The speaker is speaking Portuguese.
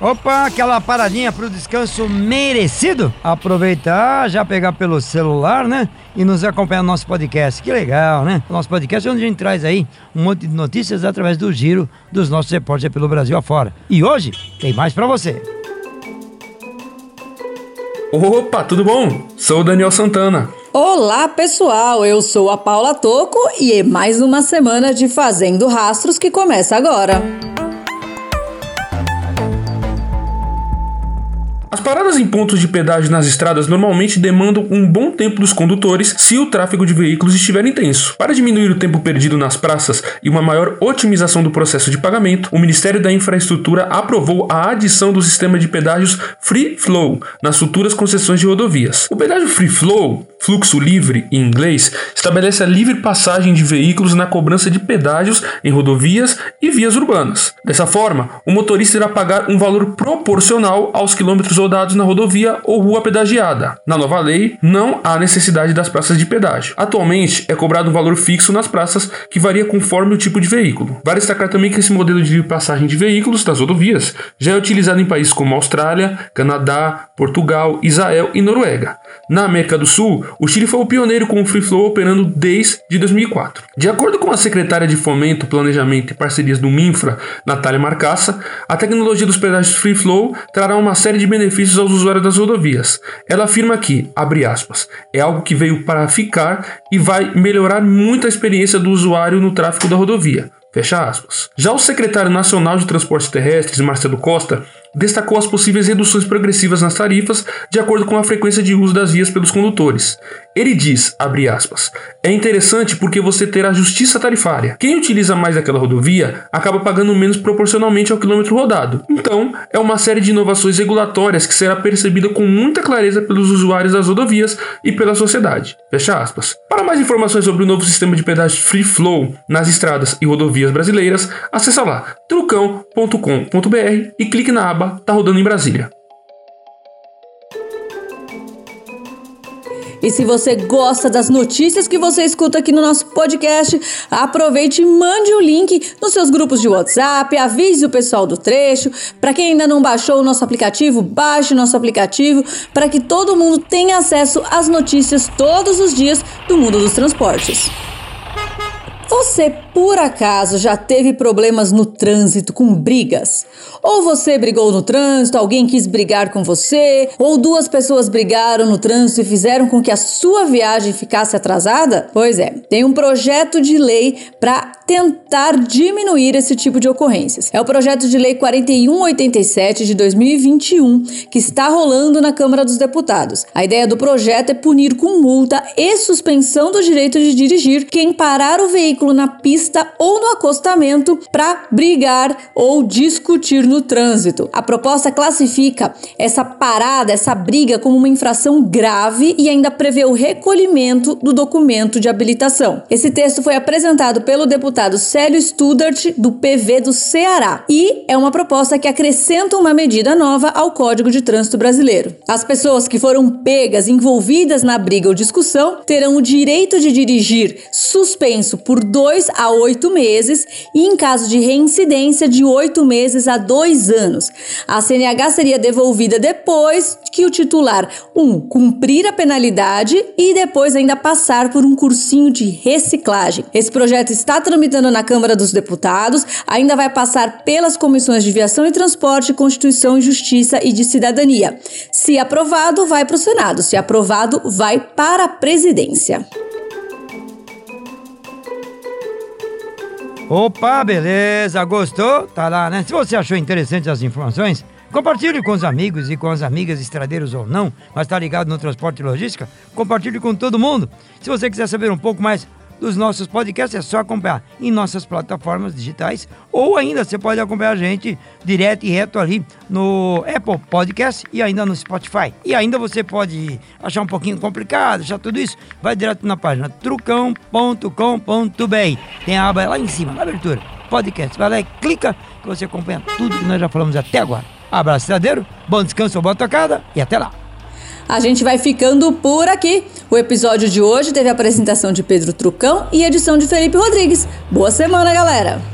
Opa, aquela paradinha pro descanso merecido? Aproveitar, já pegar pelo celular, né? E nos acompanhar no nosso podcast. Que legal, né? Nosso podcast é onde a gente traz aí um monte de notícias através do giro dos nossos repórteres pelo Brasil afora. E hoje tem mais para você. Opa, tudo bom? Sou o Daniel Santana. Olá, pessoal. Eu sou a Paula Toco e é mais uma semana de Fazendo Rastros que começa agora. Paradas em pontos de pedágio nas estradas normalmente demandam um bom tempo dos condutores se o tráfego de veículos estiver intenso. Para diminuir o tempo perdido nas praças e uma maior otimização do processo de pagamento, o Ministério da Infraestrutura aprovou a adição do sistema de pedágios Free Flow nas futuras concessões de rodovias. O pedágio Free Flow, fluxo livre em inglês, estabelece a livre passagem de veículos na cobrança de pedágios em rodovias e vias urbanas. Dessa forma, o motorista irá pagar um valor proporcional aos quilômetros rodados na rodovia ou rua pedagiada. Na nova lei, não há necessidade das praças de pedágio. Atualmente, é cobrado um valor fixo nas praças que varia conforme o tipo de veículo. Vale destacar também que esse modelo de passagem de veículos das rodovias já é utilizado em países como Austrália, Canadá, Portugal, Israel e Noruega. Na América do Sul, o Chile foi o pioneiro com o Free Flow operando desde 2004. De acordo com a secretária de Fomento, Planejamento e Parcerias do MINFRA, Natália Marcassa, a tecnologia dos pedágios Free Flow trará uma série de benefícios benefícios aos usuários das rodovias. Ela afirma que, abre aspas, é algo que veio para ficar e vai melhorar muito a experiência do usuário no tráfego da rodovia. Fecha aspas. Já o secretário nacional de Transportes Terrestres, Marcelo Costa, destacou as possíveis reduções progressivas nas tarifas de acordo com a frequência de uso das vias pelos condutores. Ele diz, abre aspas, é interessante porque você terá justiça tarifária. Quem utiliza mais aquela rodovia acaba pagando menos proporcionalmente ao quilômetro rodado. Então, é uma série de inovações regulatórias que será percebida com muita clareza pelos usuários das rodovias e pela sociedade. Fecha aspas. Para mais informações sobre o novo sistema de pedágio Free Flow nas estradas e rodovias brasileiras, acessa lá trucão.com.br e clique na aba Tá rodando em Brasília. E se você gosta das notícias que você escuta aqui no nosso podcast, aproveite e mande o link nos seus grupos de WhatsApp, avise o pessoal do trecho. Para quem ainda não baixou o nosso aplicativo, baixe o nosso aplicativo para que todo mundo tenha acesso às notícias todos os dias do mundo dos transportes. Você por acaso já teve problemas no trânsito com brigas? Ou você brigou no trânsito, alguém quis brigar com você, ou duas pessoas brigaram no trânsito e fizeram com que a sua viagem ficasse atrasada? Pois é, tem um projeto de lei para tentar diminuir esse tipo de ocorrências. É o projeto de lei 4187 de 2021 que está rolando na Câmara dos Deputados. A ideia do projeto é punir com multa e suspensão do direito de dirigir quem parar o veículo na pista ou no acostamento para brigar ou discutir no trânsito. A proposta classifica essa parada, essa briga como uma infração grave e ainda prevê o recolhimento do documento de habilitação. Esse texto foi apresentado pelo deputado deputado Célio Studart, do PV do Ceará, e é uma proposta que acrescenta uma medida nova ao Código de Trânsito Brasileiro. As pessoas que foram pegas, envolvidas na briga ou discussão, terão o direito de dirigir suspenso por dois a oito meses e, em caso de reincidência, de oito meses a dois anos. A CNH seria devolvida depois que o titular, um, cumprir a penalidade e depois ainda passar por um cursinho de reciclagem. Esse projeto está tramitado tramitando na Câmara dos Deputados, ainda vai passar pelas comissões de Viação e Transporte, Constituição e Justiça e de Cidadania. Se aprovado, vai para o Senado. Se aprovado, vai para a presidência. Opa, beleza, gostou? Tá lá, né? Se você achou interessante as informações, compartilhe com os amigos e com as amigas, estradeiros ou não, mas tá ligado no transporte e logística, compartilhe com todo mundo. Se você quiser saber um pouco mais dos nossos podcasts, é só acompanhar em nossas plataformas digitais ou ainda você pode acompanhar a gente direto e reto ali no Apple Podcast e ainda no Spotify. E ainda você pode achar um pouquinho complicado, achar tudo isso, vai direto na página trucão.com.br. Tem a aba lá em cima, na abertura, podcast. Vai lá e clica que você acompanha tudo que nós já falamos até agora. Abraço, estradeiro, bom descanso, boa tocada e até lá. A gente vai ficando por aqui. O episódio de hoje teve a apresentação de Pedro Trucão e edição de Felipe Rodrigues. Boa semana, galera!